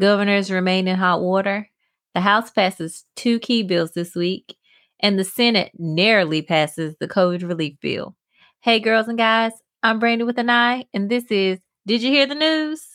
Governors remain in hot water. The House passes two key bills this week, and the Senate narrowly passes the COVID relief bill. Hey, girls and guys, I'm Brandy with an I, and this is Did You Hear the News?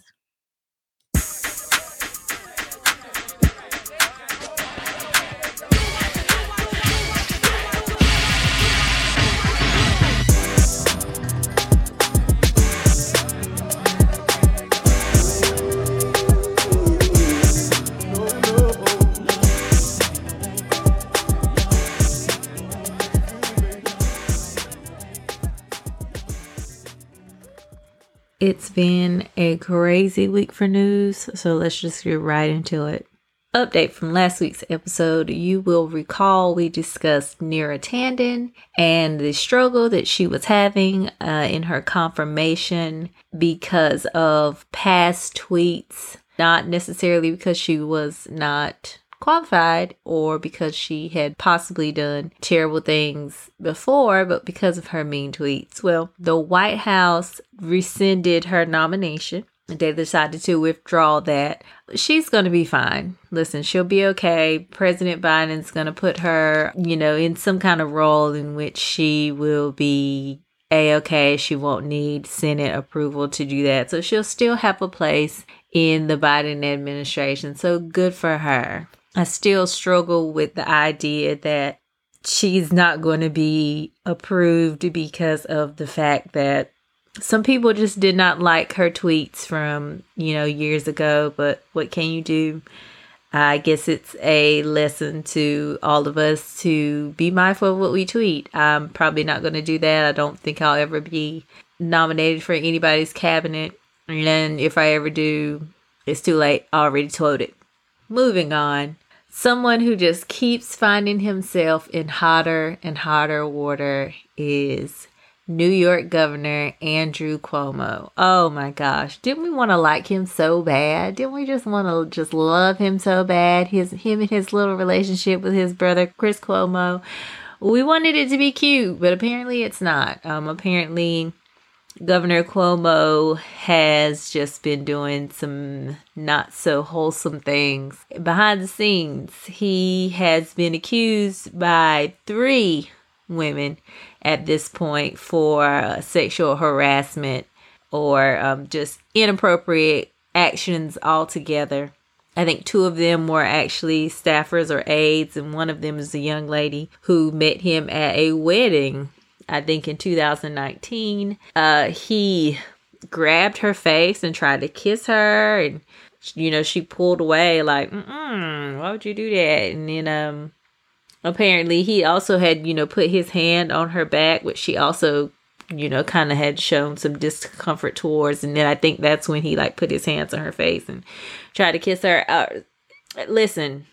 It's been a crazy week for news, so let's just get right into it. Update from last week's episode. You will recall we discussed Neera Tanden and the struggle that she was having uh, in her confirmation because of past tweets, not necessarily because she was not qualified or because she had possibly done terrible things before, but because of her mean tweets. Well, the White House rescinded her nomination. They decided to withdraw that. She's going to be fine. Listen, she'll be okay. President Biden's going to put her, you know, in some kind of role in which she will be a okay. She won't need Senate approval to do that. So she'll still have a place in the Biden administration. So good for her. I still struggle with the idea that she's not going to be approved because of the fact that some people just did not like her tweets from, you know, years ago. But what can you do? I guess it's a lesson to all of us to be mindful of what we tweet. I'm probably not going to do that. I don't think I'll ever be nominated for anybody's cabinet. And if I ever do, it's too late. I already told it. Moving on. Someone who just keeps finding himself in hotter and hotter water is New York Governor Andrew Cuomo. Oh my gosh, didn't we want to like him so bad? Didn't we just want to just love him so bad? His him and his little relationship with his brother Chris Cuomo. We wanted it to be cute, but apparently it's not. Um apparently Governor Cuomo has just been doing some not so wholesome things behind the scenes. He has been accused by three women at this point for uh, sexual harassment or um, just inappropriate actions altogether. I think two of them were actually staffers or aides, and one of them is a young lady who met him at a wedding I think in 2019. Uh, he grabbed her face and tried to kiss her, and you know she pulled away like, "Why would you do that?" And then um, apparently he also had you know put his hand on her back, which she also you know kind of had shown some discomfort towards. And then I think that's when he like put his hands on her face and tried to kiss her. Uh, listen,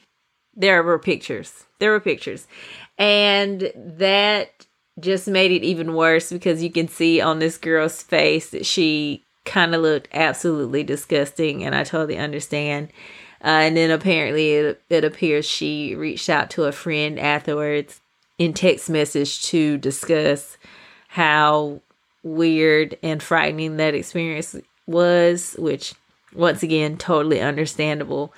there were pictures. There were pictures. And that just made it even worse because you can see on this girl's face that she kind of looked absolutely disgusting, and I totally understand. Uh, and then apparently it, it appears she reached out to a friend afterwards in text message to discuss how weird and frightening that experience was, which once again, totally understandable.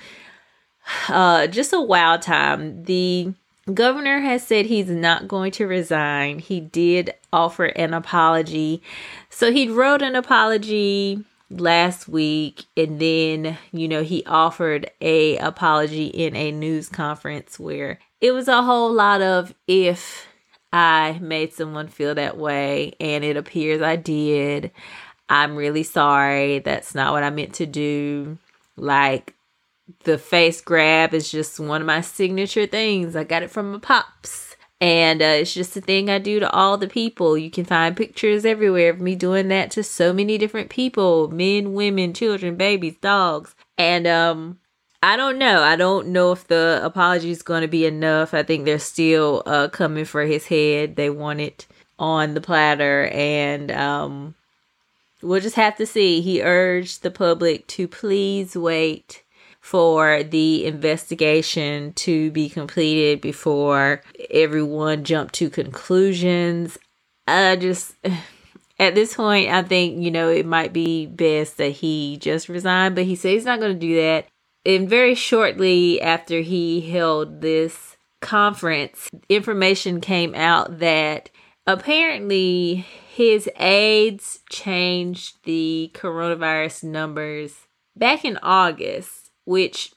Uh, just a wild time. The Governor has said he's not going to resign. He did offer an apology. So he wrote an apology last week and then, you know, he offered a apology in a news conference where it was a whole lot of if I made someone feel that way and it appears I did. I'm really sorry. That's not what I meant to do. Like the face grab is just one of my signature things. I got it from my pops. And uh, it's just a thing I do to all the people. You can find pictures everywhere of me doing that to so many different people men, women, children, babies, dogs. And um, I don't know. I don't know if the apology is going to be enough. I think they're still uh, coming for his head. They want it on the platter. And um, we'll just have to see. He urged the public to please wait for the investigation to be completed before everyone jumped to conclusions. I just at this point I think, you know, it might be best that he just resign, but he said he's not going to do that. and very shortly after he held this conference, information came out that apparently his aides changed the coronavirus numbers back in August, which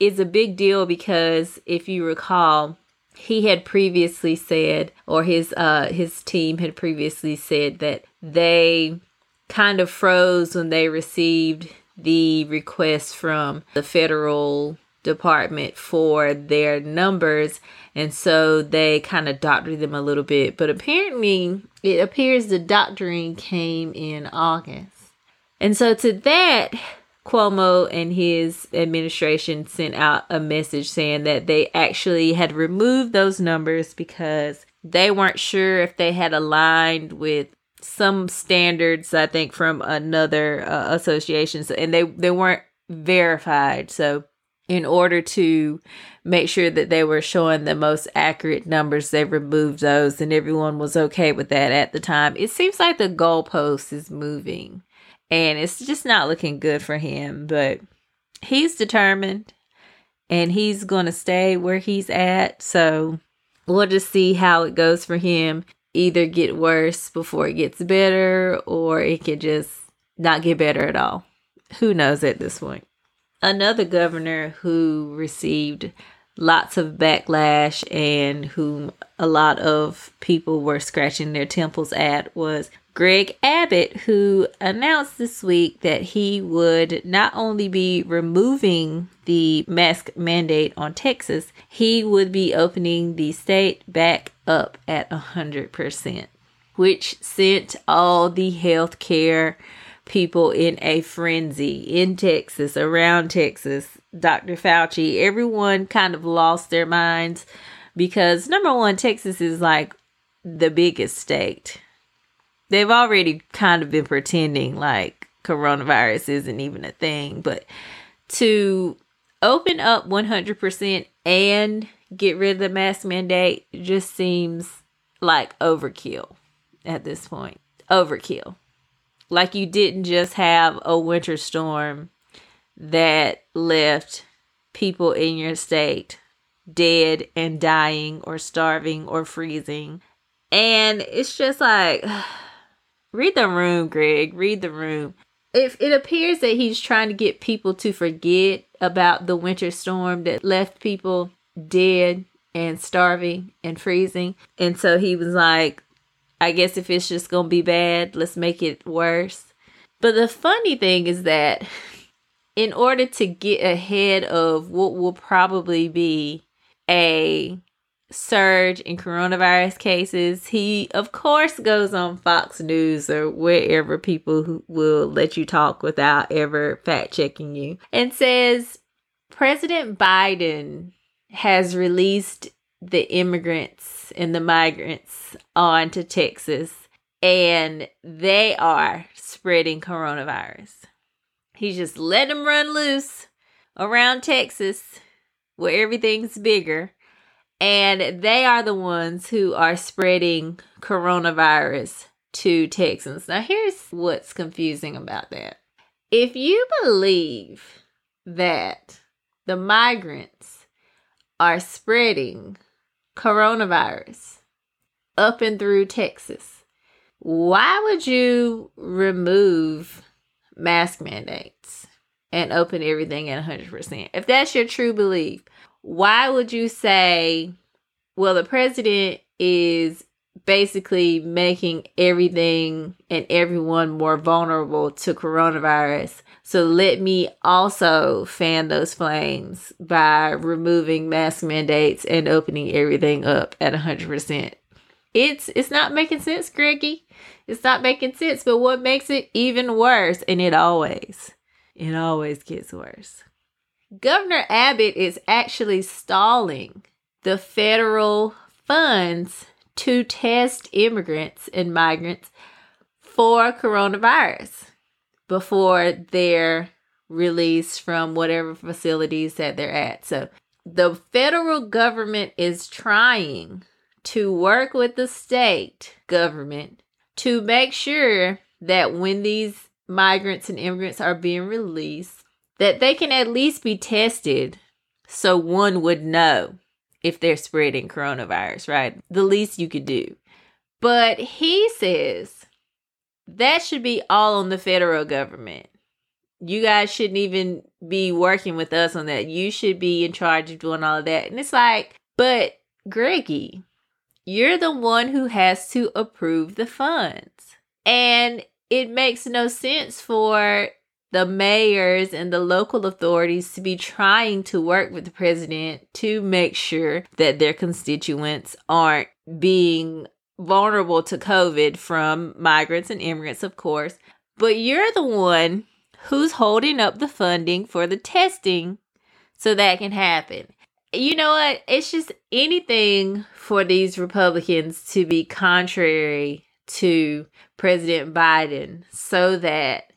is a big deal because if you recall, he had previously said or his uh his team had previously said that they kind of froze when they received the request from the federal department for their numbers. And so they kind of doctored them a little bit. But apparently it appears the doctoring came in august. And so to that Cuomo and his administration sent out a message saying that they actually had removed those numbers because they weren't sure if they had aligned with some standards I think from another uh, association. So, and they they weren't verified. So in order to make sure that they were showing the most accurate numbers they removed those and everyone was okay with that at the time. It seems like the goalpost is moving and it's just not looking good for him. But he's determined and he's going to stay where he's at. So we'll just see how it goes for him. Either get worse before it gets better, or it could just not get better at all. Who knows at this point? Another governor who received lots of backlash and whom a lot of people were scratching their temples at was Greg Abbott, who announced this week that he would not only be removing the mask mandate on Texas, he would be opening the state back up at 100%, which sent all the healthcare people in a frenzy in Texas, around Texas. Dr. Fauci, everyone kind of lost their minds because number one, Texas is like the biggest state they've already kind of been pretending like coronavirus isn't even a thing, but to open up 100% and get rid of the mask mandate just seems like overkill at this point. Overkill. Like you didn't just have a winter storm that left people in your state dead and dying or starving or freezing. And it's just like Read the room, Greg. Read the room. If it appears that he's trying to get people to forget about the winter storm that left people dead and starving and freezing. And so he was like, I guess if it's just going to be bad, let's make it worse. But the funny thing is that in order to get ahead of what will probably be a surge in coronavirus cases, he of course goes on Fox News or wherever people will let you talk without ever fact checking you and says President Biden has released the immigrants and the migrants onto Texas and they are spreading coronavirus. He's just letting them run loose around Texas where everything's bigger and they are the ones who are spreading coronavirus to Texans. Now, here's what's confusing about that. If you believe that the migrants are spreading coronavirus up and through Texas, why would you remove mask mandates and open everything at 100%? If that's your true belief, why would you say, well, the president is basically making everything and everyone more vulnerable to coronavirus. So let me also fan those flames by removing mask mandates and opening everything up at 100%. It's it's not making sense, Greggy. It's not making sense, but what makes it even worse and it always it always gets worse. Governor Abbott is actually stalling the federal funds to test immigrants and migrants for coronavirus before they're released from whatever facilities that they're at. So the federal government is trying to work with the state government to make sure that when these migrants and immigrants are being released, that they can at least be tested so one would know if they're spreading coronavirus, right? The least you could do. But he says that should be all on the federal government. You guys shouldn't even be working with us on that. You should be in charge of doing all of that. And it's like, but Greggy, you're the one who has to approve the funds. And it makes no sense for the mayors and the local authorities to be trying to work with the president to make sure that their constituents aren't being vulnerable to COVID from migrants and immigrants, of course. But you're the one who's holding up the funding for the testing so that can happen. You know what? It's just anything for these Republicans to be contrary to President Biden so that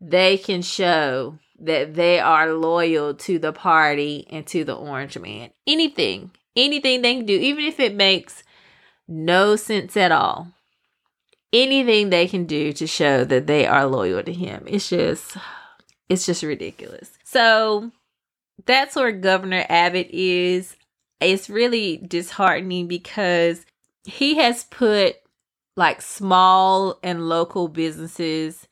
they can show that they are loyal to the party and to the orange man. Anything, anything they can do, even if it makes no sense at all. Anything they can do to show that they are loyal to him. It's just it's just ridiculous. So that's where Governor Abbott is. It's really disheartening because he has put like small and local businesses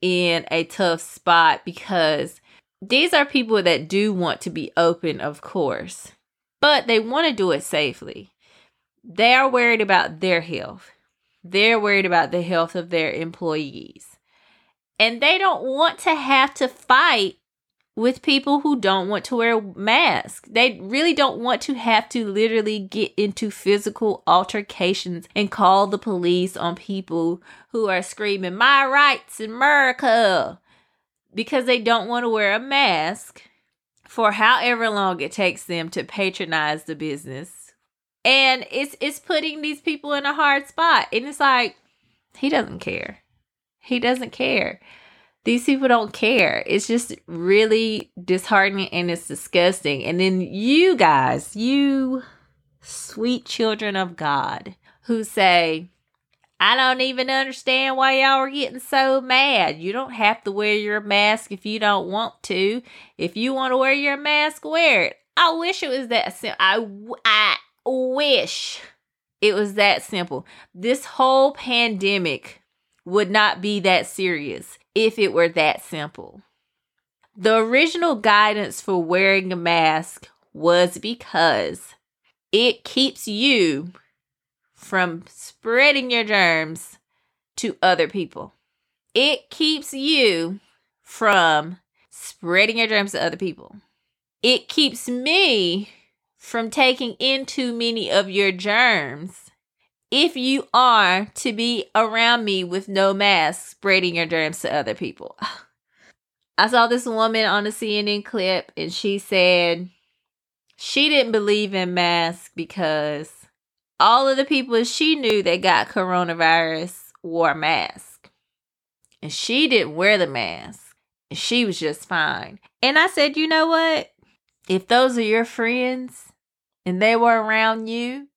in a tough spot because these are people that do want to be open, of course, but they want to do it safely. They are worried about their health. They're worried about the health of their employees. And they don't want to have to fight with people who don't want to wear masks. They really don't want to have to literally get into physical altercations and call the police on people who are screaming, My rights in America, because they don't want to wear a mask for however long it takes them to patronize the business. And it's it's putting these people in a hard spot. And it's like he doesn't care. He doesn't care. These people don't care. It's just really disheartening and it's disgusting. And then you guys, you sweet children of God who say, I don't even understand why y'all are getting so mad. You don't have to wear your mask if you don't want to. If you want to wear your mask, wear it. I wish it was that simple. I, I wish it was that simple. This whole pandemic would not be that serious if it were that simple. The original guidance for wearing a mask was because it keeps you from spreading your germs to other people. It keeps you from spreading your germs to other people. It keeps me from taking in too many of your germs if you are to be around me with no mask, spreading your germs to other people. I saw this woman on a CNN clip and she said she didn't believe in masks because all of the people she knew that got coronavirus wore masks. And she didn't wear the mask. And she was just fine. And I said, you know what? If those are your friends and they were around you,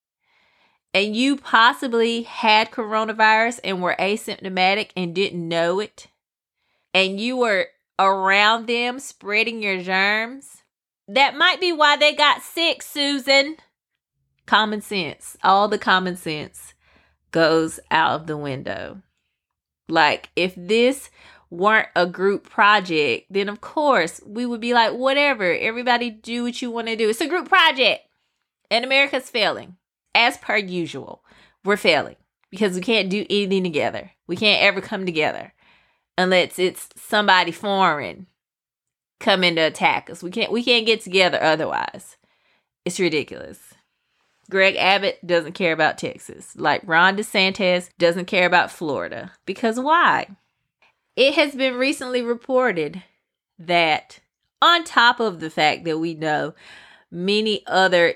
and you possibly had coronavirus and were asymptomatic and didn't know it, and you were around them spreading your germs, that might be why they got sick, Susan. Common sense, all the common sense goes out of the window. Like, if this weren't a group project, then of course we would be like, whatever, everybody do what you want to do. It's a group project, and America's failing as per usual, we're failing because we can't do anything together. We can't ever come together unless it's somebody foreign coming to attack us. We can't we can't get together otherwise. It's ridiculous. Greg Abbott doesn't care about Texas, like Ron DeSantis doesn't care about Florida. Because why? It has been recently reported that on top of the fact that we know many other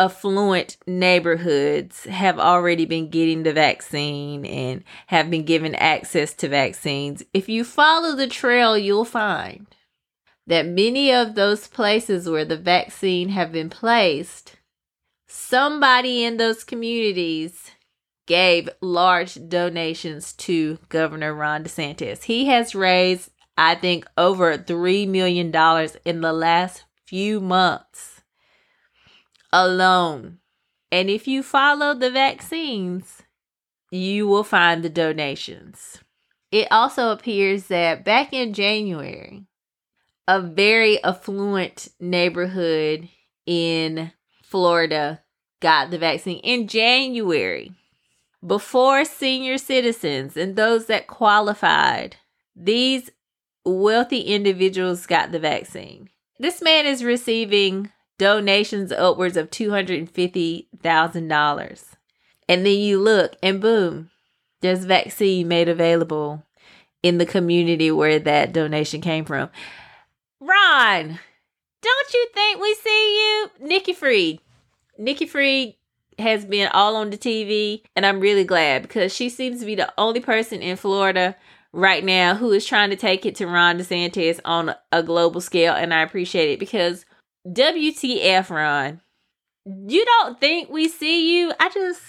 affluent neighborhoods have already been getting the vaccine and have been given access to vaccines. If you follow the trail, you'll find that many of those places where the vaccine have been placed, somebody in those communities gave large donations to Governor Ron DeSantis. He has raised I think, over $3 million in the last few months alone. And if you follow the vaccines, you will find the donations. It also appears that back in January, a very affluent neighborhood in Florida got the vaccine in January before senior citizens and those that qualified. These wealthy individuals got the vaccine. This man is receiving donations upwards of $250,000. And then you look and boom, there's vaccine made available in the community where that donation came from. Ron, don't you think we see you? Nikki Fried. Nikki Fried has been all on the TV, and I'm really glad because she seems to be the only person in Florida right now who is trying to take it to Ron DeSantis on a global scale, and I appreciate it because WTF, Ron. You don't think we see you? I just,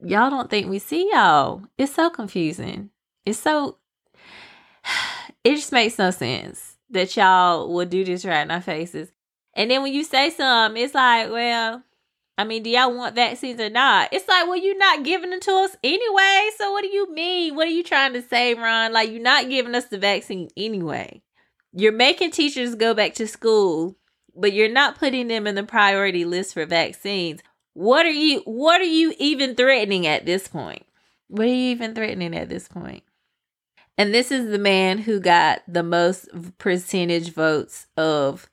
y'all don't think we see y'all. It's so confusing. It's so, it just makes no sense that y'all would do this right in our faces. And then when you say something, it's like, well, I mean, do y'all want vaccines or not? It's like, well, you're not giving them to us anyway. So what do you mean? What are you trying to say, Ron? Like, you're not giving us the vaccine anyway. You're making teachers go back to school, but you're not putting them in the priority list for vaccines. What are you what are you even threatening at this point? What are you even threatening at this point? And this is the man who got the most percentage votes of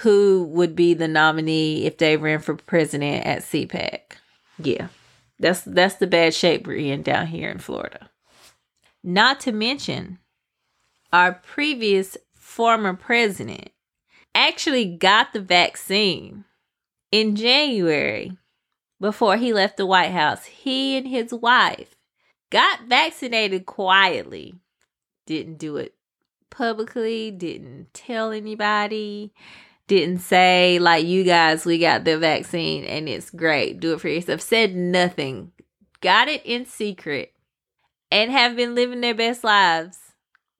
who would be the nominee if they ran for president at CPAC. Yeah. That's that's the bad shape we're in down here in Florida. Not to mention our previous former president actually got the vaccine in January before he left the White House. He and his wife got vaccinated quietly. Didn't do it publicly, didn't tell anybody, didn't say like you guys we got the vaccine and it's great do it for yourself said nothing got it in secret and have been living their best lives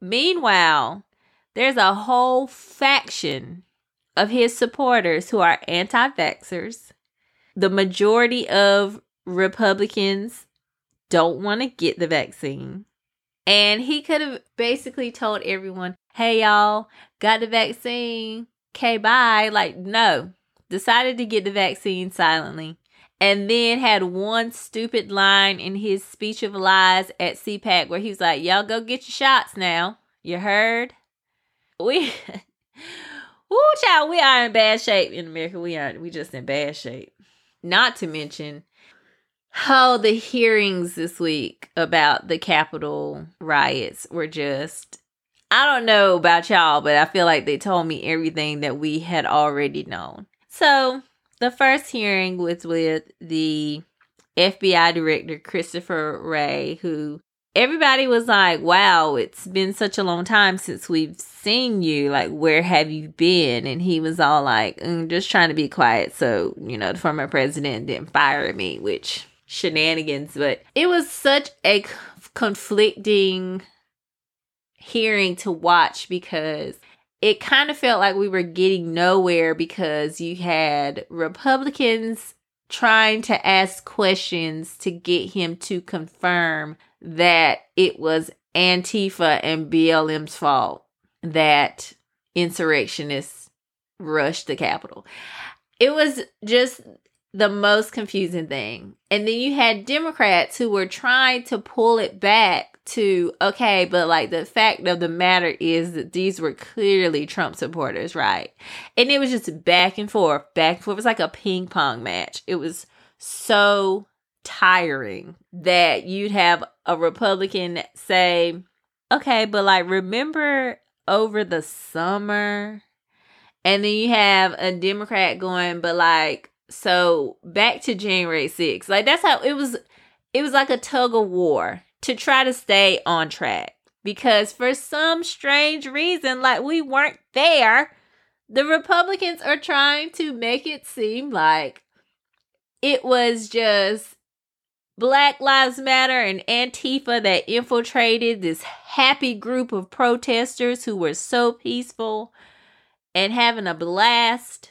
meanwhile there's a whole faction of his supporters who are anti-vaxxers the majority of republicans don't want to get the vaccine and he could have basically told everyone hey y'all got the vaccine okay, bye. Like, no. Decided to get the vaccine silently. And then had one stupid line in his speech of lies at CPAC where he was like, Y'all go get your shots now. You heard? We Woo child, we are in bad shape in America. We are we just in bad shape. Not to mention how the hearings this week about the Capitol riots were just I don't know about y'all, but I feel like they told me everything that we had already known. So, the first hearing was with the FBI director, Christopher Wray, who everybody was like, wow, it's been such a long time since we've seen you. Like, where have you been? And he was all like, mm, just trying to be quiet. So, you know, the former president didn't fire me, which shenanigans. But it was such a conflicting hearing to watch because it kind of felt like we were getting nowhere because you had Republicans trying to ask questions to get him to confirm that it was Antifa and BLM's fault that insurrectionists rushed the Capitol. It was just the most confusing thing. And then you had Democrats who were trying to pull it back to okay, but like the fact of the matter is that these were clearly Trump supporters, right? And it was just back and forth, back and forth. It was like a ping pong match. It was so tiring that you'd have a Republican say, okay, but like remember over the summer? And then you have a Democrat going, but like, so back to January 6th. Like that's how it was it was like a tug of war to try to stay on track. Because for some strange reason, like we weren't there, the Republicans are trying to make it seem like it was just Black Lives Matter and Antifa that infiltrated this happy group of protesters who were so peaceful and having a blast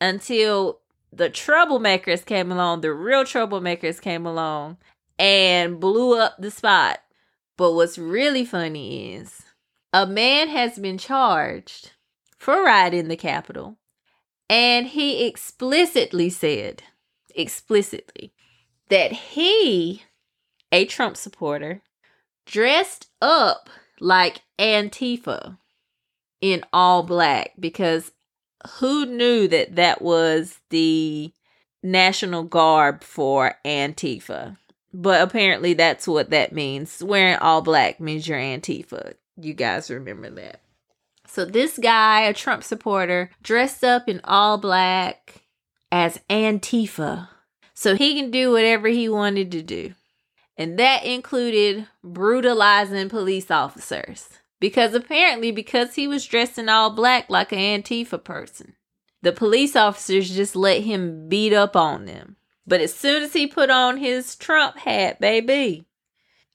until the troublemakers came along, the real troublemakers came along and blew up the spot. But what's really funny is a man has been charged for rioting the Capitol, and he explicitly said, explicitly, that he, a Trump supporter, dressed up like Antifa in all black because who knew that that was the national garb for Antifa? But apparently that's what that means. Wearing all black means you're Antifa. You guys remember that. So this guy, a Trump supporter, dressed up in all black as Antifa. So he can do whatever he wanted to do. And that included brutalizing police officers. Because apparently, because he was dressed in all black like an Antifa person, the police officers just let him beat up on them. But as soon as he put on his Trump hat, baby,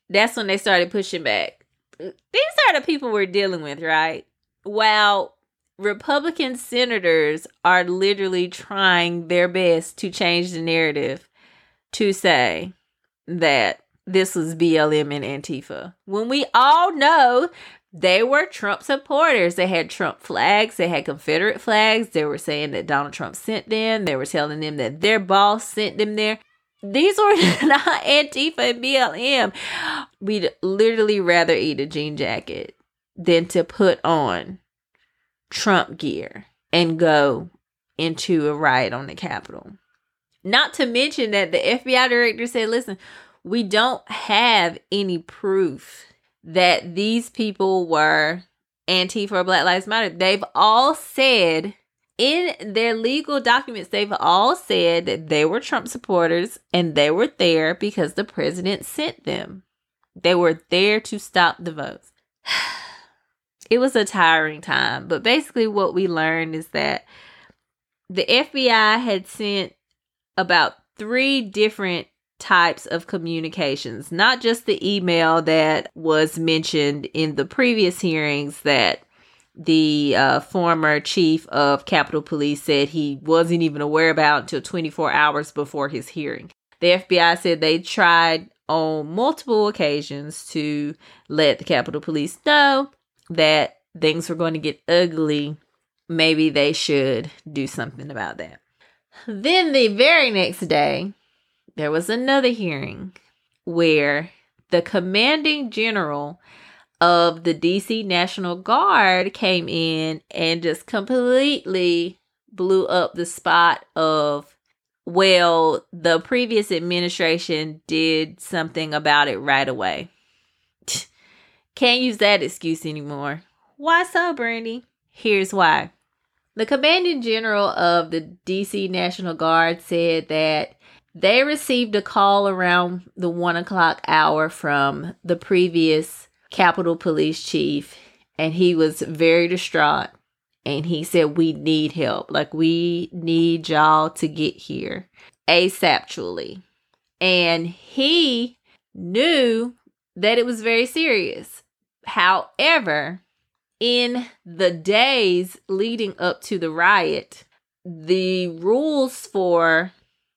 that's when they started pushing back. These are the people we're dealing with, right? While Republican senators are literally trying their best to change the narrative to say that this was BLM and Antifa. When we all know they were Trump supporters. They had Trump flags, they had Confederate flags. They were saying that Donald Trump sent them, they were telling them that their boss sent them there. These were not Antifa and BLM. We'd literally rather eat a jean jacket than to put on Trump gear and go into a riot on the Capitol. Not to mention that the FBI director said, listen, we don't have any proof that these people were Antifa Black Lives Matter. They've all said in their legal documents, they've all said that they were Trump supporters and they were there because the president sent them. They were there to stop the votes. it was a tiring time, but basically, what we learned is that the FBI had sent about three different types of communications, not just the email that was mentioned in the previous hearings that the uh, former chief of Capitol Police said he wasn't even aware about until 24 hours before his hearing. The FBI said they tried on multiple occasions to let the Capitol Police know that things were going to get ugly. Maybe they should do something about that. Then the very next day, there was another hearing where the commanding general of the DC National Guard came in and just completely blew up the spot of well the previous administration did something about it right away can't use that excuse anymore why so brandy here's why the commanding general of the dc national guard said that they received a call around the one o'clock hour from the previous Capitol Police chief, and he was very distraught. And he said, We need help. Like, we need y'all to get here ASAPually. And he knew that it was very serious. However, in the days leading up to the riot, the rules for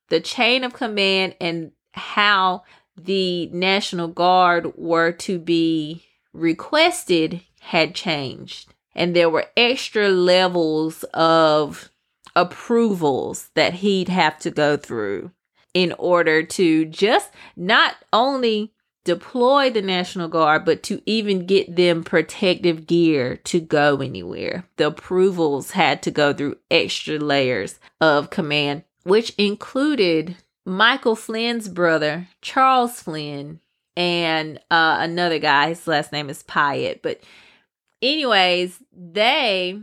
the chain of command and how the National Guard were to be requested had changed. And there were extra levels of approvals that he'd have to go through in order to just not only deploy the National Guard, but to even get them protective gear to go anywhere. The approvals had to go through extra layers of command which included Michael Flynn's brother, Charles Flynn, and uh, another guy. His last name is Piatt. But, anyways, they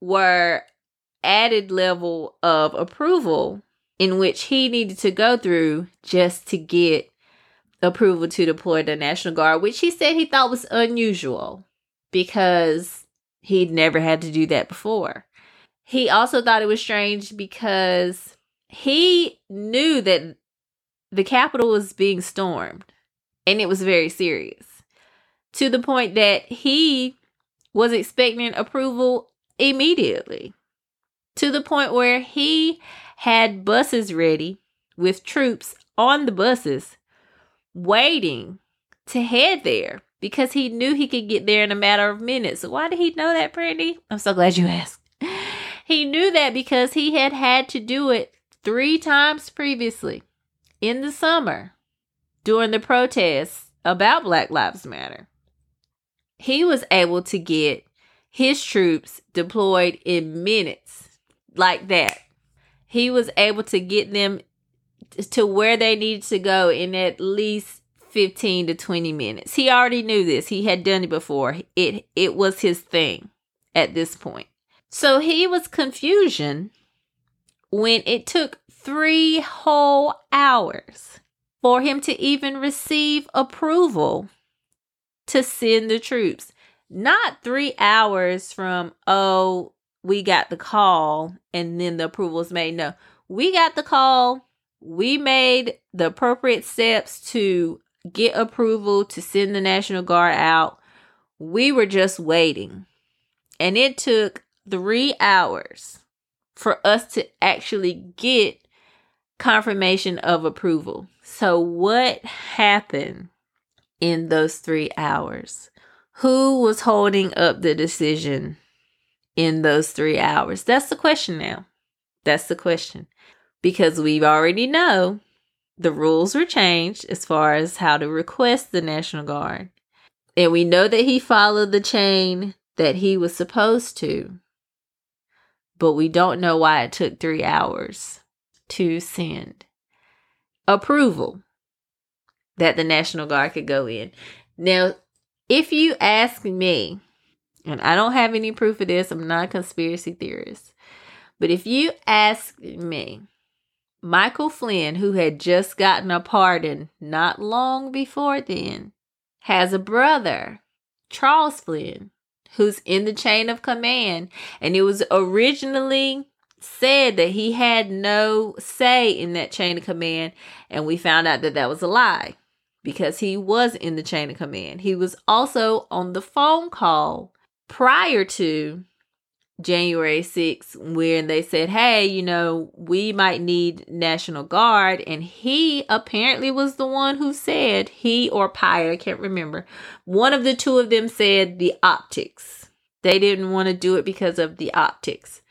were added level of approval in which he needed to go through just to get approval to deploy the National Guard, which he said he thought was unusual because he'd never had to do that before. He also thought it was strange because he knew that the Capitol was being stormed and it was very serious to the point that he was expecting approval immediately to the point where he had buses ready with troops on the buses waiting to head there because he knew he could get there in a matter of minutes. So why did he know that, Brandy? I'm so glad you asked. He knew that because he had had to do it three times previously in the summer during the protests about Black Lives Matter. He was able to get his troops deployed in minutes like that. He was able to get them to where they needed to go in at least 15 to 20 minutes. He already knew this. He had done it before. It it was his thing at this point. So he was confusion when it took 3 whole hours for him to even receive approval to send the troops. Not 3 hours from oh, we got the call and then the approval was made. No. We got the call we made the appropriate steps to get approval to send the National Guard out. We were just waiting. And it took three hours for us to actually get confirmation of approval. So, what happened in those three hours? Who was holding up the decision in those three hours? That's the question now. That's the question because we already know the rules were changed as far as how to request the National Guard. And we know that he followed the chain that he was supposed to. But we don't know why it took three hours to send approval that the National Guard could go in. Now, if you ask me, and I don't have any proof of this, I'm not a conspiracy theorist, but if you ask me, Michael Flynn, who had just gotten a pardon not long before then, has a brother, Charles Flynn, who's in the chain of command. And it was originally said that he had no say in that chain of command. And we found out that that was a lie because he was in the chain of command. He was also on the phone call prior to January 6th when they said, hey, you know, we might need National Guard. And he apparently was the one who said, he or Pye, I can't remember. One of the two of them said the optics. They didn't want to do it because of the optics.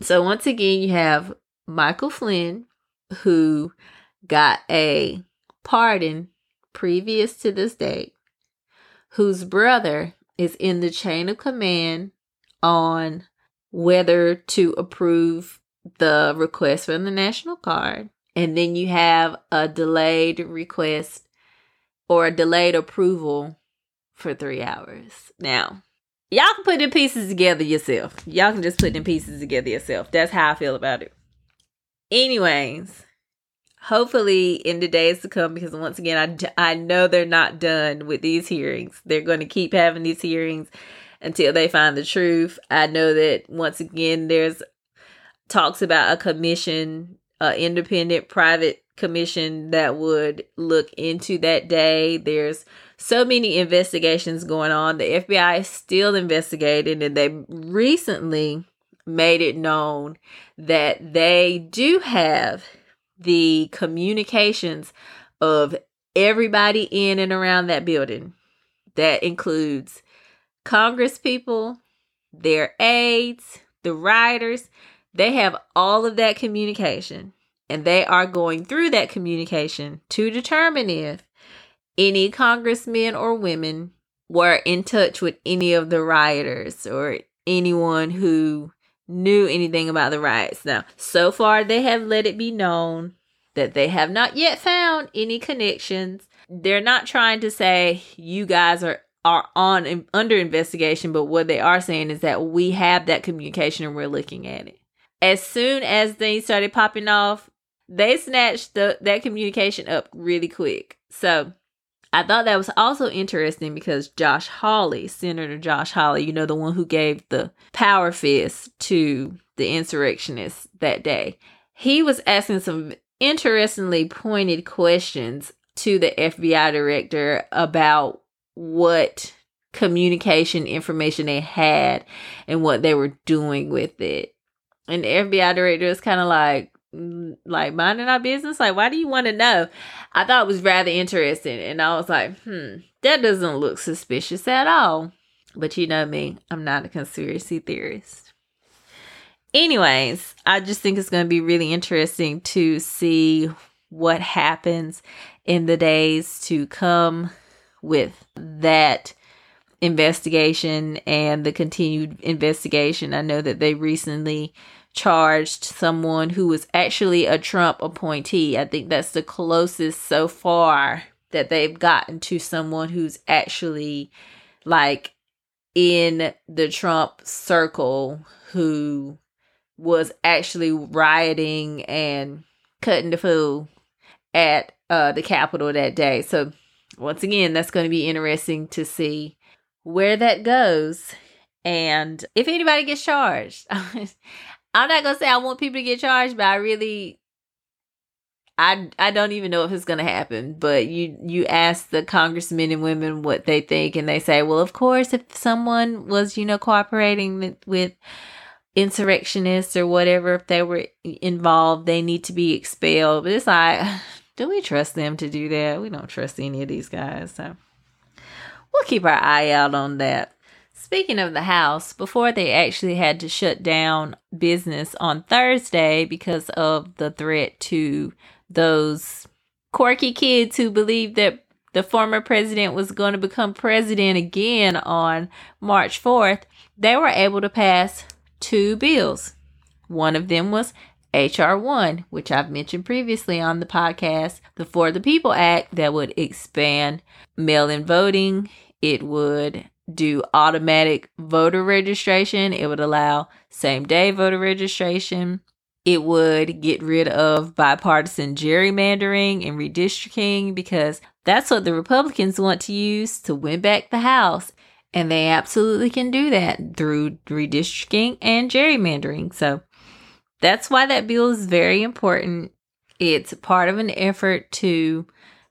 So once again, you have Michael Flynn, who got a pardon previous to this date, whose brother is in the chain of command on whether to approve the request from the National Guard. And then you have a delayed request or a delayed approval for three hours. Now, y'all can put the pieces together yourself. Y'all can just put the pieces together yourself. That's how I feel about it. Anyways, hopefully in the days to come, because once again, I, I know they're not done with these hearings. They're going to keep having these hearings until they find the truth. I know that once again, there's talks about a commission, an independent private commission that would look into that day. There's so many investigations going on. The FBI is still investigating, and they recently made it known that they do have the communications of everybody in and around that building. That includes Congress people, their aides, the writers, they have all of that communication and they are going through that communication to determine if any congressmen or women were in touch with any of the rioters or anyone who knew anything about the riots. Now, so far, they have let it be known that they have not yet found any connections. They're not trying to say you guys are are on under investigation, but what they are saying is that we have that communication and we're looking at it. As soon as things started popping off, they snatched the, that communication up really quick. So I thought that was also interesting because Josh Hawley, Senator Josh Hawley, you know, the one who gave the power fist to the insurrectionists that day, he was asking some interestingly pointed questions to the FBI director about what communication information they had and what they were doing with it. And the FBI director is kind of like, mm, like minding our business. Like, why do you want to know? I thought it was rather interesting. And I was like, hmm, that doesn't look suspicious at all. But you know me, I'm not a conspiracy theorist. Anyways, I just think it's going to be really interesting to see what happens in the days to come with that investigation and the continued investigation. I know that they recently charged someone who was actually a Trump appointee. I think that's the closest so far that they've gotten to someone who's actually like in the Trump circle who was actually rioting and cutting the fool at uh, the Capitol that day. So, once again, that's going to be interesting to see where that goes and if anybody gets charged. I'm not going to say I want people to get charged, but I really I I don't even know if it's going to happen, but you you ask the congressmen and women what they think and they say, "Well, of course if someone was, you know, cooperating with, with insurrectionists or whatever if they were involved they need to be expelled but it's like do we trust them to do that? We don't trust any of these guys so. We'll keep our eye out on that. Speaking of the house before they actually had to shut down business on thursday because of the threat to those quirky kids who believed that the former president was going to become president again on march 4th they were able to pass two bills. One of them was H.R. 1, which I've mentioned previously on the podcast, the For the People Act that would expand mail in voting. It would do automatic voter registration. It would allow same day voter registration. It would get rid of bipartisan gerrymandering and redistricting because that's what the Republicans want to use to win back the House. And they absolutely can do that through redistricting and gerrymandering. So that's why that bill is very important. It's part of an effort to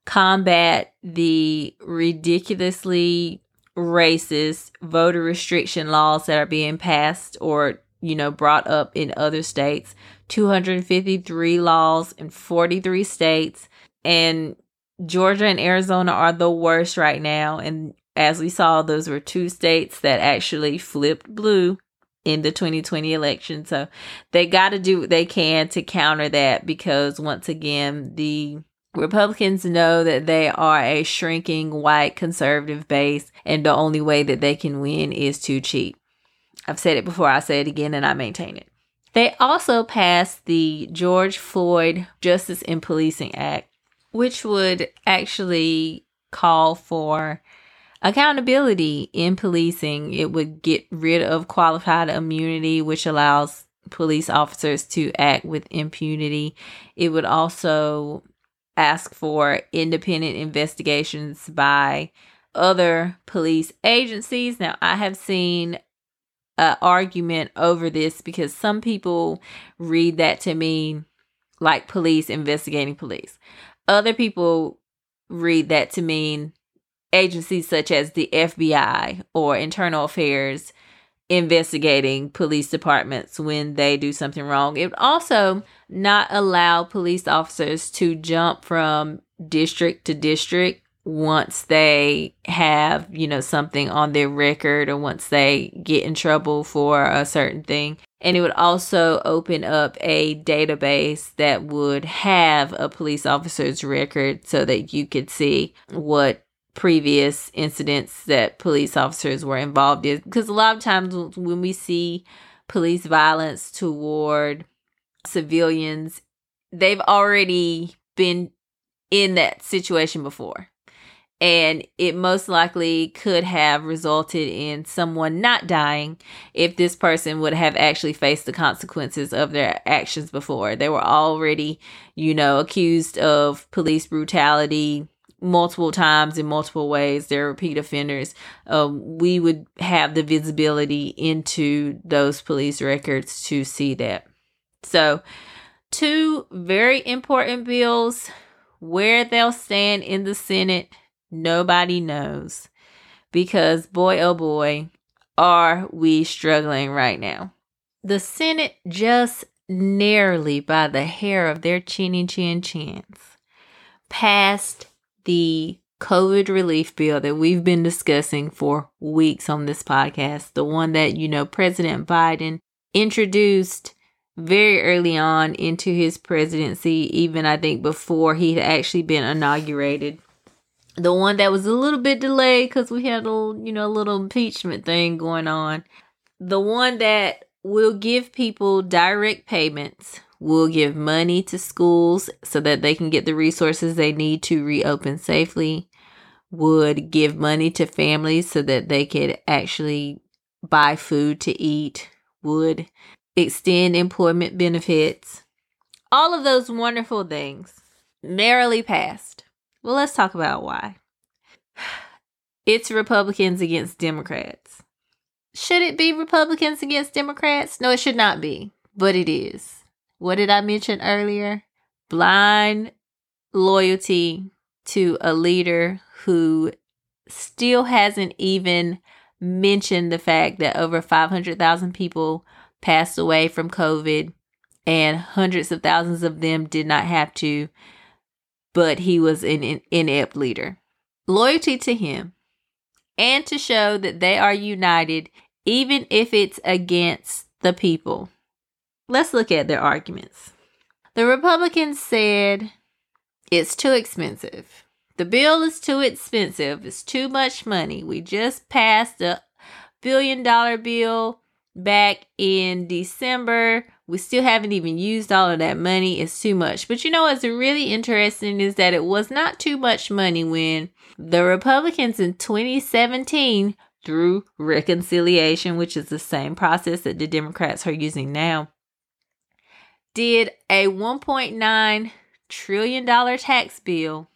combat the ridiculously racist voter restriction laws that are being passed or, you know, brought up in other states. 253 laws in 43 states. And Georgia and Arizona are the worst right now. And as we saw, those were two states that actually flipped blue in the 2020 election. So they got to do what they can to counter that because, once again, the Republicans know that they are a shrinking white conservative base, and the only way that they can win is to cheat. I've said it before, I say it again, and I maintain it. They also passed the George Floyd Justice in Policing Act, which would actually call for Accountability in policing, it would get rid of qualified immunity, which allows police officers to act with impunity. It would also ask for independent investigations by other police agencies. Now, I have seen an argument over this because some people read that to mean like police investigating police. Other people read that to mean agencies such as the FBI or internal affairs investigating police departments when they do something wrong. It would also not allow police officers to jump from district to district once they have, you know, something on their record or once they get in trouble for a certain thing. And it would also open up a database that would have a police officer's record so that you could see what previous incidents that police officers were involved in because a lot of times when we see police violence toward civilians they've already been in that situation before and it most likely could have resulted in someone not dying if this person would have actually faced the consequences of their actions before. They were already, you know, accused of police brutality, multiple times in multiple ways they're repeat offenders um, we would have the visibility into those police records to see that so two very important bills. Where they'll stand in the Senate, nobody knows. Because, boy, oh boy, are we struggling right now. The Senate just narrowly by the hair of their chinny chin chins passed the COVID relief bill that we've been discussing for weeks on this podcast. The one that, you know, President Biden introduced very early on into his presidency, even I think before he had actually been inaugurated. The one that was a little bit delayed because we had a you know, a little impeachment thing going on. The one that will give people direct payments, will give money to schools so that they can get the resources they need to reopen safely, would give money to families so that they could actually buy food to eat, would extend employment benefits, all of those wonderful things narrowly passed. Well, let's talk about why. It's Republicans against Democrats. Should it be Republicans against Democrats? No, it should not be, but it is. What did I mention earlier? Blind loyalty to a leader who still hasn't even mentioned the fact that over 500,000 people passed away from COVID and hundreds of thousands of them did not have to, but he was an inept leader. Loyalty to him and to show that they are united, even if it's against the people. Let's look at their arguments. The Republicans said it's too expensive. The bill is too expensive. It's too much money. We just passed a billion dollar bill back in December. We still haven't even used all of that money. It's too much. But you know what's really interesting is that it was not too much money when the Republicans in 2017, through reconciliation, which is the same process that the Democrats are using now, did a $1.9 trillion tax bill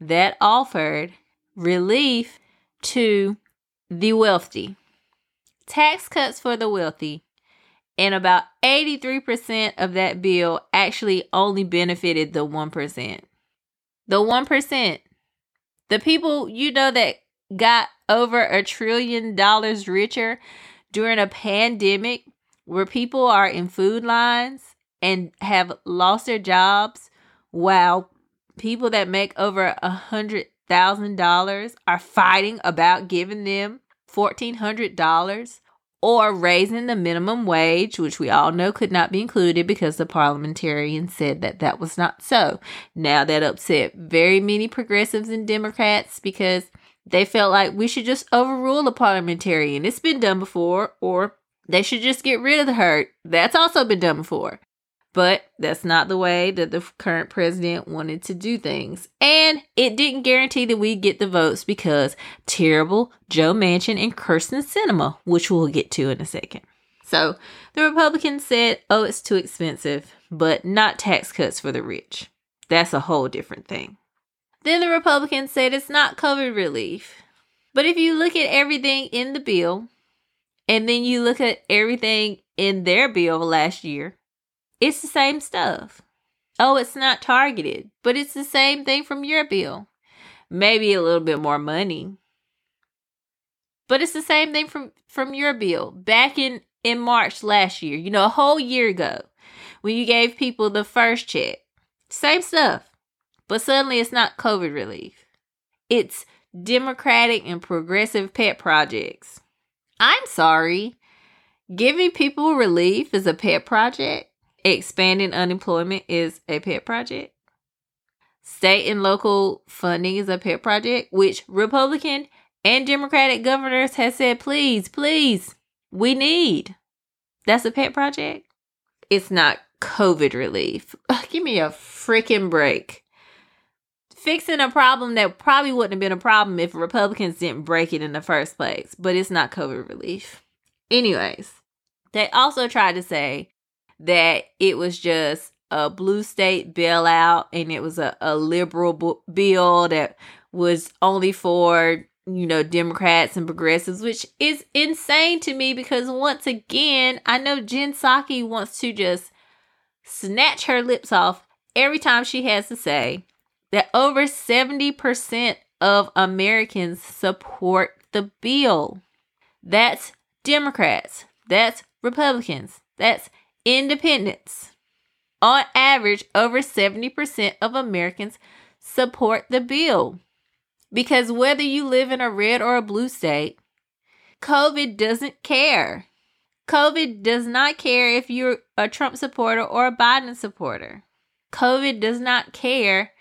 that offered relief to the wealthy tax cuts for the wealthy, and about 83% of that bill actually only benefited the 1%. The 1%. The people you know that got over a trillion dollars richer during a pandemic where people are in food lines and have lost their jobs while people that make over a hundred thousand dollars are fighting about giving them fourteen hundred dollars or raising the minimum wage, which we all know could not be included because the parliamentarian said that that was not so. Now that upset very many progressives and Democrats because they felt like we should just overrule the parliamentarian. It's been done before, or they should just get rid of the hurt. That's also been done before. But that's not the way that the current president wanted to do things. And it didn't guarantee that we'd get the votes because terrible Joe Manchin and Kyrsten Sinema, which we'll get to in a second. So the Republicans said, oh, it's too expensive, but not tax cuts for the rich. That's a whole different thing. Then the Republicans said it's not COVID relief. But if you look at everything in the bill, and then you look at everything in their bill last year, it's the same stuff. Oh, it's not targeted, but it's the same thing from your bill. Maybe a little bit more money. But it's the same thing from from your bill back in in March last year, you know, a whole year ago when you gave people the first check. Same stuff. But suddenly it's not COVID relief. It's democratic and progressive pet projects. I'm sorry. Giving people relief is a pet project? Expanding unemployment is a pet project. State and local funding is a pet project, which Republican and Democratic governors have said, please, please, we need. That's a pet project. It's not COVID relief. Give me a freaking break. Fixing a problem that probably wouldn't have been a problem if Republicans didn't break it in the first place, but it's not COVID relief. Anyways, they also tried to say that it was just a blue state bailout and it was a, a liberal bill that was only for you know democrats and progressives which is insane to me because once again i know jen psaki wants to just snatch her lips off every time she has to say that over 70% of Americans support the bill. That's Democrats. That's Republicans. That's independents. On average, over 70% of Americans support the bill. Because whether you live in a red or a blue state, COVID doesn't care. COVID does not care if you're a Trump supporter or a Biden supporter. COVID does not care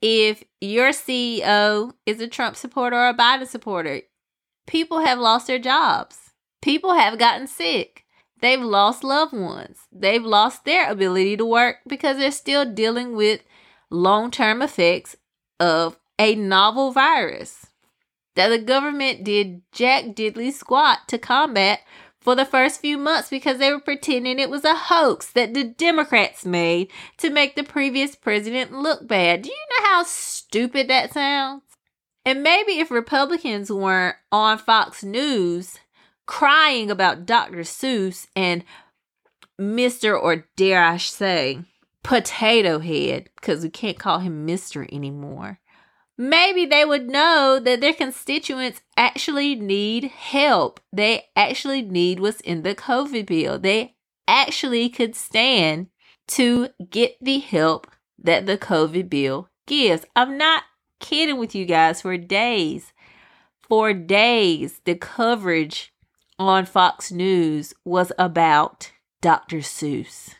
if your CEO is a Trump supporter or a Biden supporter. People have lost their jobs. People have gotten sick. They've lost loved ones. They've lost their ability to work because they're still dealing with long term effects of a novel virus that the government did jack diddly squat to combat for the first few months because they were pretending it was a hoax that the Democrats made to make the previous president look bad. Do you know how stupid that sounds? And maybe if Republicans weren't on Fox News crying about Dr. Seuss and Mr. or dare I say, Potato Head, because we can't call him Mr. anymore maybe they would know that their constituents actually need help. They actually need what's in the COVID bill. They actually could stand to get the help that the COVID bill gives. I'm not kidding with you guys for days. For days, the coverage on Fox News was about Dr. Seuss.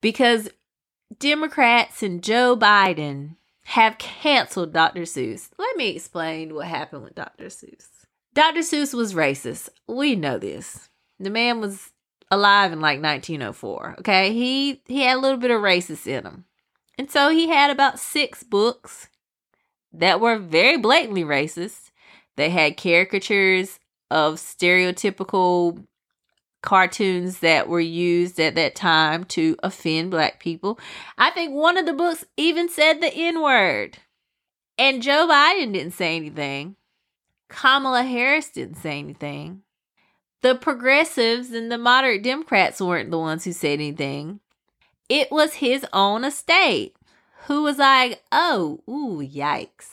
Because Democrats and Joe Biden have canceled Dr. Seuss. Let me explain what happened with Dr. Seuss. Dr. Seuss was racist. We know this. The man was alive in like 1904. Okay, he he had a little bit of racist in him, and so he had about six books that were very blatantly racist. They had caricatures of stereotypical cartoons that were used at that time to offend black people. I think one of the books even said the N word. And Joe Biden didn't say anything. Kamala Harris didn't say anything. The progressives and the moderate Democrats weren't the ones who said anything. It was his own estate who was like, oh, ooh, yikes.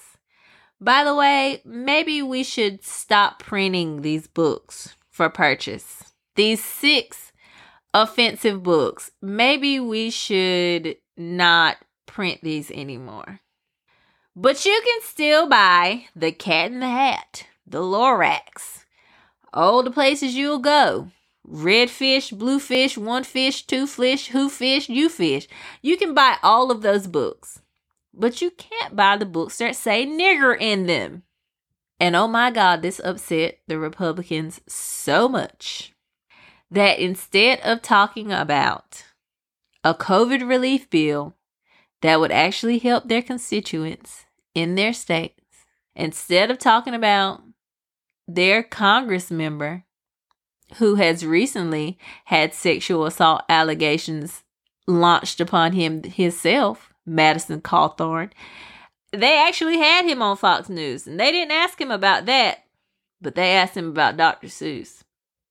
By the way, maybe we should stop printing these books for purchase these six offensive books, maybe we should not print these anymore. But you can still buy The Cat in the Hat, The Lorax, all the places you'll go. Red fish, blue fish, one fish, two fish, who fish, you fish. You can buy all of those books. But you can't buy the books that say nigger in them. And oh my God, this upset the Republicans so much that instead of talking about a COVID relief bill that would actually help their constituents in their states, instead of talking about their Congress member who has recently had sexual assault allegations launched upon him himself, Madison Cawthorn, they actually had him on Fox News and they didn't ask him about that, but they asked him about Dr. Seuss.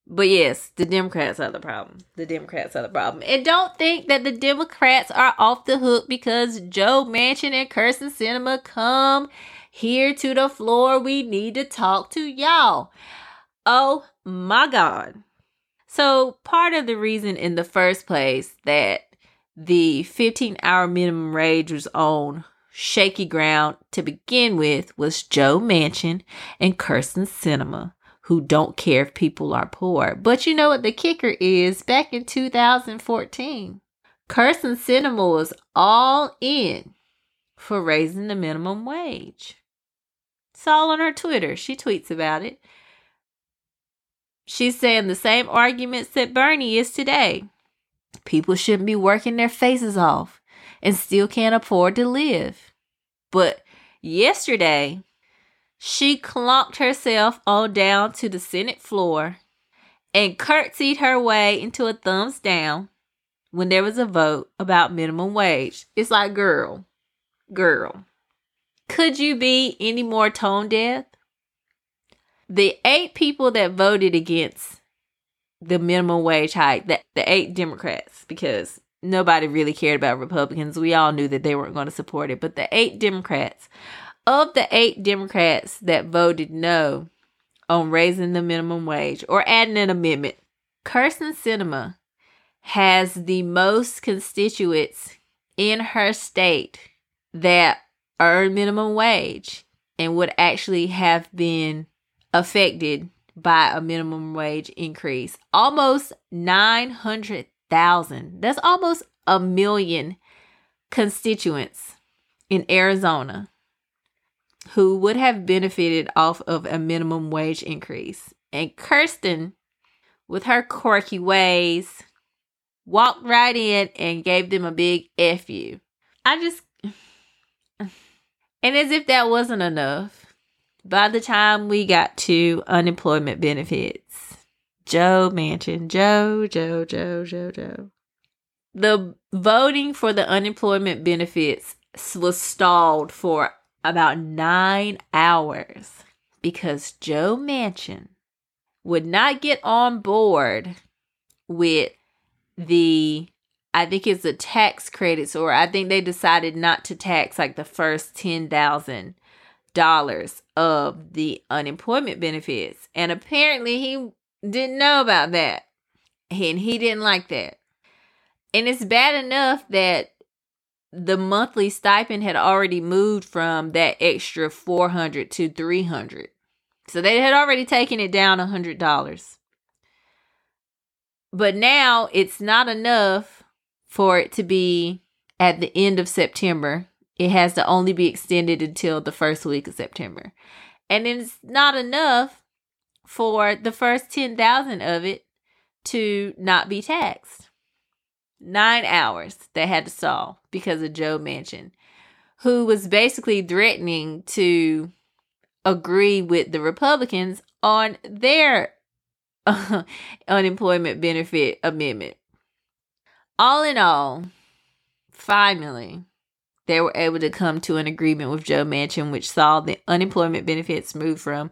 But yes, the Democrats are the problem. The Democrats are the problem. And don't think that the Democrats are off the hook because Joe Manchin and Kyrsten Sinema come here to the floor. We need to talk to y'all. Oh my God. So, part of the reason in the first place that the 15 hour minimum wage was on shaky ground to begin with was Joe Manchin and Kyrsten Sinema, who don't care if people are poor. But you know what the kicker is? Back in 2014, Kyrsten Sinema was all in for raising the minimum wage. It's all on her Twitter. She tweets about it. She's saying the same arguments that Bernie is today. People shouldn't be working their faces off and still can't afford to live. But yesterday, she clunked herself on down to the Senate floor and curtsied her way into a thumbs down when there was a vote about minimum wage. It's like, girl, girl, could you be any more tone deaf? The eight people that voted against the minimum wage hike, the, the eight Democrats, because nobody really cared about Republicans. We all knew that they weren't going to support it. But the eight Democrats, of the eight Democrats that voted no on raising the minimum wage or adding an amendment, Kyrsten Sinema has the most constituents in her state that earn minimum wage and would actually have been affected by a minimum wage increase. Almost 900,000. That's almost a million constituents in Arizona who would have benefited off of a minimum wage increase. And Kyrsten, with her quirky ways, walked right in and gave them a big F you. I just. And as if that wasn't enough, by the time we got to unemployment benefits, Joe Manchin, Joe, Joe, Joe, Joe, Joe. The voting for the unemployment benefits was stalled for about nine hours because Joe Manchin would not get on board with the I think it's the tax credits, or I think they decided not to tax like the first ten thousand dollars of the unemployment benefits. And apparently he didn't know about that. And he didn't like that. And it's bad enough that the monthly stipend had already moved from that extra 400 to 300 so they had already taken it down a hundred dollars but now it's not enough for it to be at the end of september it has to only be extended until the first week of september and it's not enough for the first 10,000 of it to not be taxed nine hours they had to solve because of Joe Manchin, who was basically threatening to agree with the Republicans on their unemployment benefit amendment. All in all, finally, they were able to come to an agreement with Joe Manchin, which saw the unemployment benefits move from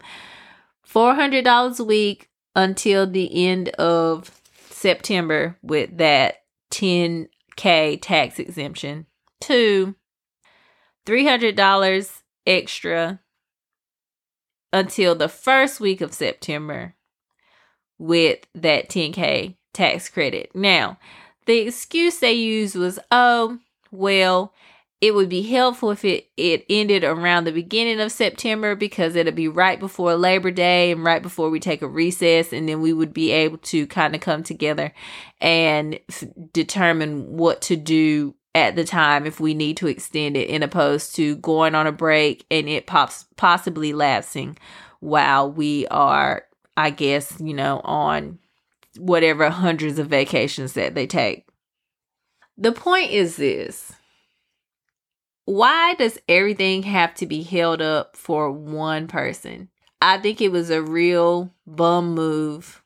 $400 a week until the end of September with that 10K tax exemption. to $300 extra until the first week of September with that 10K tax credit. Now, the excuse they used was, oh, well, it would be helpful if it, it ended around the beginning of September because it'll be right before Labor Day and right before we take a recess, and then we would be able to kind of come together and f- determine what to do at the time if we need to extend it, in opposed to going on a break and it pops possibly lapsing while we are, I guess, you know, on whatever hundreds of vacations that they take. The point is this why does everything have to be held up for one person? I think it was a real bum move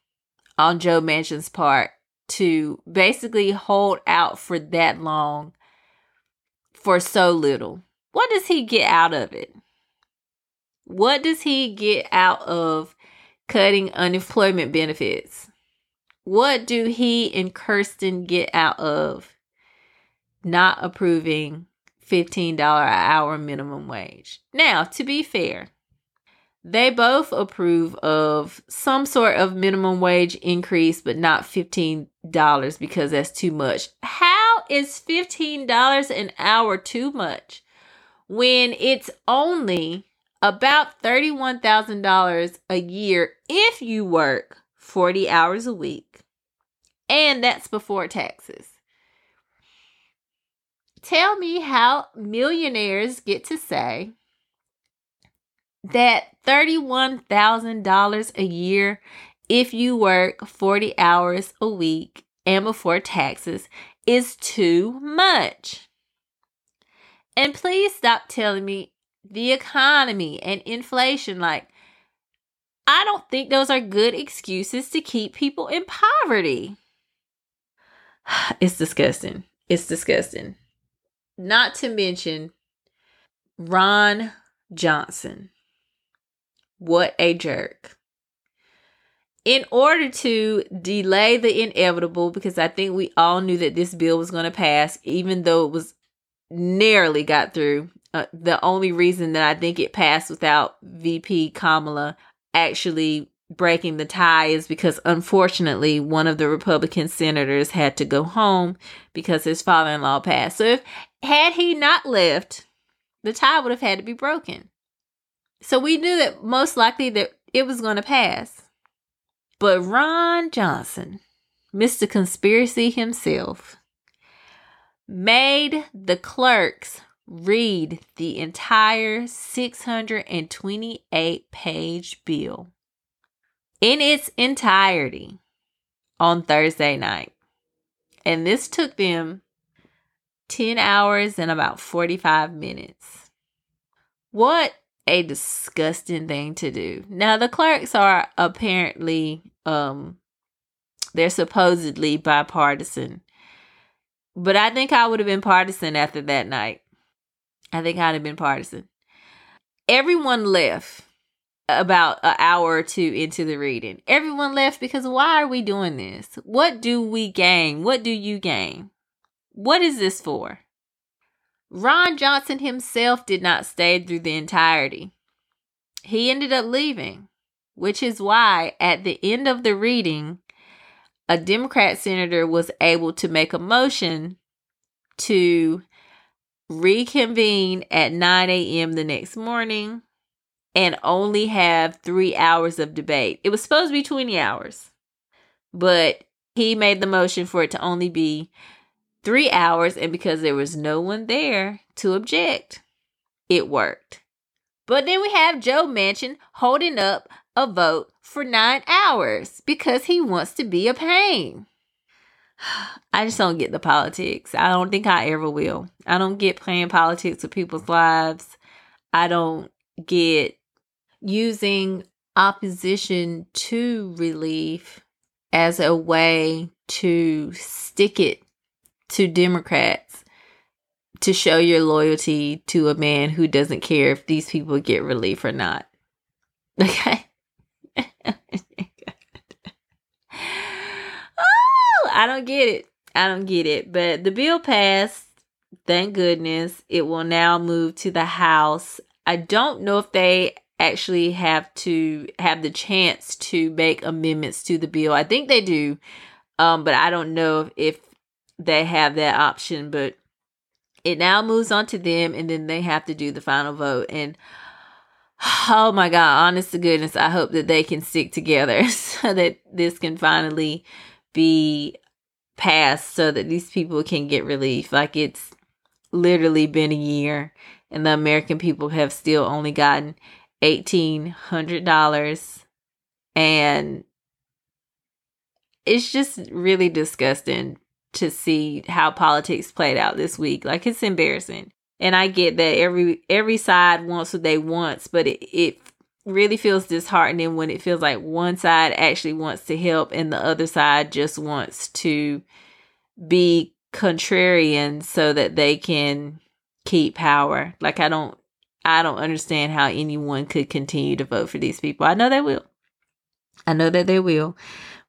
on Joe Manchin's part to basically hold out for that long for so little. What does he get out of it? What does he get out of cutting unemployment benefits? What do he and Kyrsten get out of not approving $15 an hour minimum wage. Now, to be fair, they both approve of some sort of minimum wage increase, but not $15 because that's too much. How is $15 an hour too much when it's only about $31,000 a year if you work 40 hours a week? And that's before taxes. Tell me how millionaires get to say that $31,000 a year if you work 40 hours a week and before taxes is too much. And please stop telling me the economy and inflation. Like, I don't think those are good excuses to keep people in poverty. It's disgusting. It's disgusting. Not to mention Ron Johnson. What a jerk. in order to delay the inevitable, because I think we all knew that this bill was going to pass, even though it was narrowly got through. Uh, the only reason that I think it passed without VP Kamala actually breaking the tie is because unfortunately one of the Republican senators had to go home because his father-in-law passed. So if had he not left, the tie would have had to be broken. So we knew that most likely that it was going to pass. But Ron Johnson, Mr. Conspiracy himself, made the clerks read the entire 628 page bill in its entirety on Thursday night. And this took them 10 hours and about 45 minutes. What a disgusting thing to do. Now the clerks are apparently um they're supposedly bipartisan. But I think I would have been partisan after that night. I think I'd have been partisan. Everyone left about an hour or two into the reading. Everyone left because why are we doing this? What do we gain? What do you gain? What is this for? Ron Johnson himself did not stay through the entirety. He ended up leaving, which is why at the end of the reading, a Democrat senator was able to make a motion to reconvene at 9 a.m. the next morning and only have three hours of debate. It was supposed to be 20 hours, but he made the motion for it to only be three hours, and because there was no one there to object, it worked. But then we have Joe Manchin holding up a vote for nine hours because he wants to be a pain. I just don't get the politics. I don't think I ever will. I don't get playing politics with people's lives. I don't get using opposition to relief as a way to stick it to Democrats to show your loyalty to a man who doesn't care if these people get relief or not. Okay. oh, I don't get it. I don't get it. But the bill passed. Thank goodness. It will now move to the House. I don't know if they actually have to have the chance to make amendments to the bill. I think they do. Um, but I don't know if they have that option, but it now moves on to them and then they have to do the final vote. And oh my God, honest to goodness, I hope that they can stick together so that this can finally be passed so that these people can get relief. Like it's literally been a year and the American people have still only gotten $1,800 and it's just really disgusting to see how politics played out this week. Like it's embarrassing. And I get that every every side wants what they want, but it, it really feels disheartening when it feels like one side actually wants to help and the other side just wants to be contrarian so that they can keep power. Like I don't I don't understand how anyone could continue to vote for these people. I know they will. I know that they will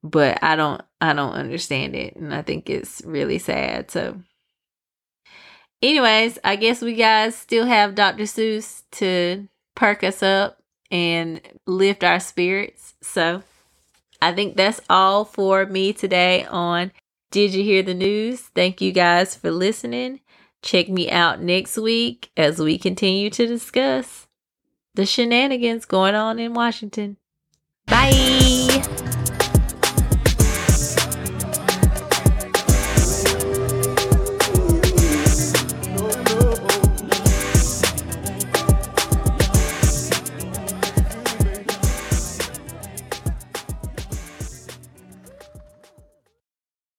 but I don't I don't understand it and I think it's really sad. So anyways, I guess we guys still have Dr. Seuss to perk us up and lift our spirits. So I think that's all for me today on Did You Hear the News? Thank you guys for listening. Check me out next week as we continue to discuss the shenanigans going on in Washington. Bye.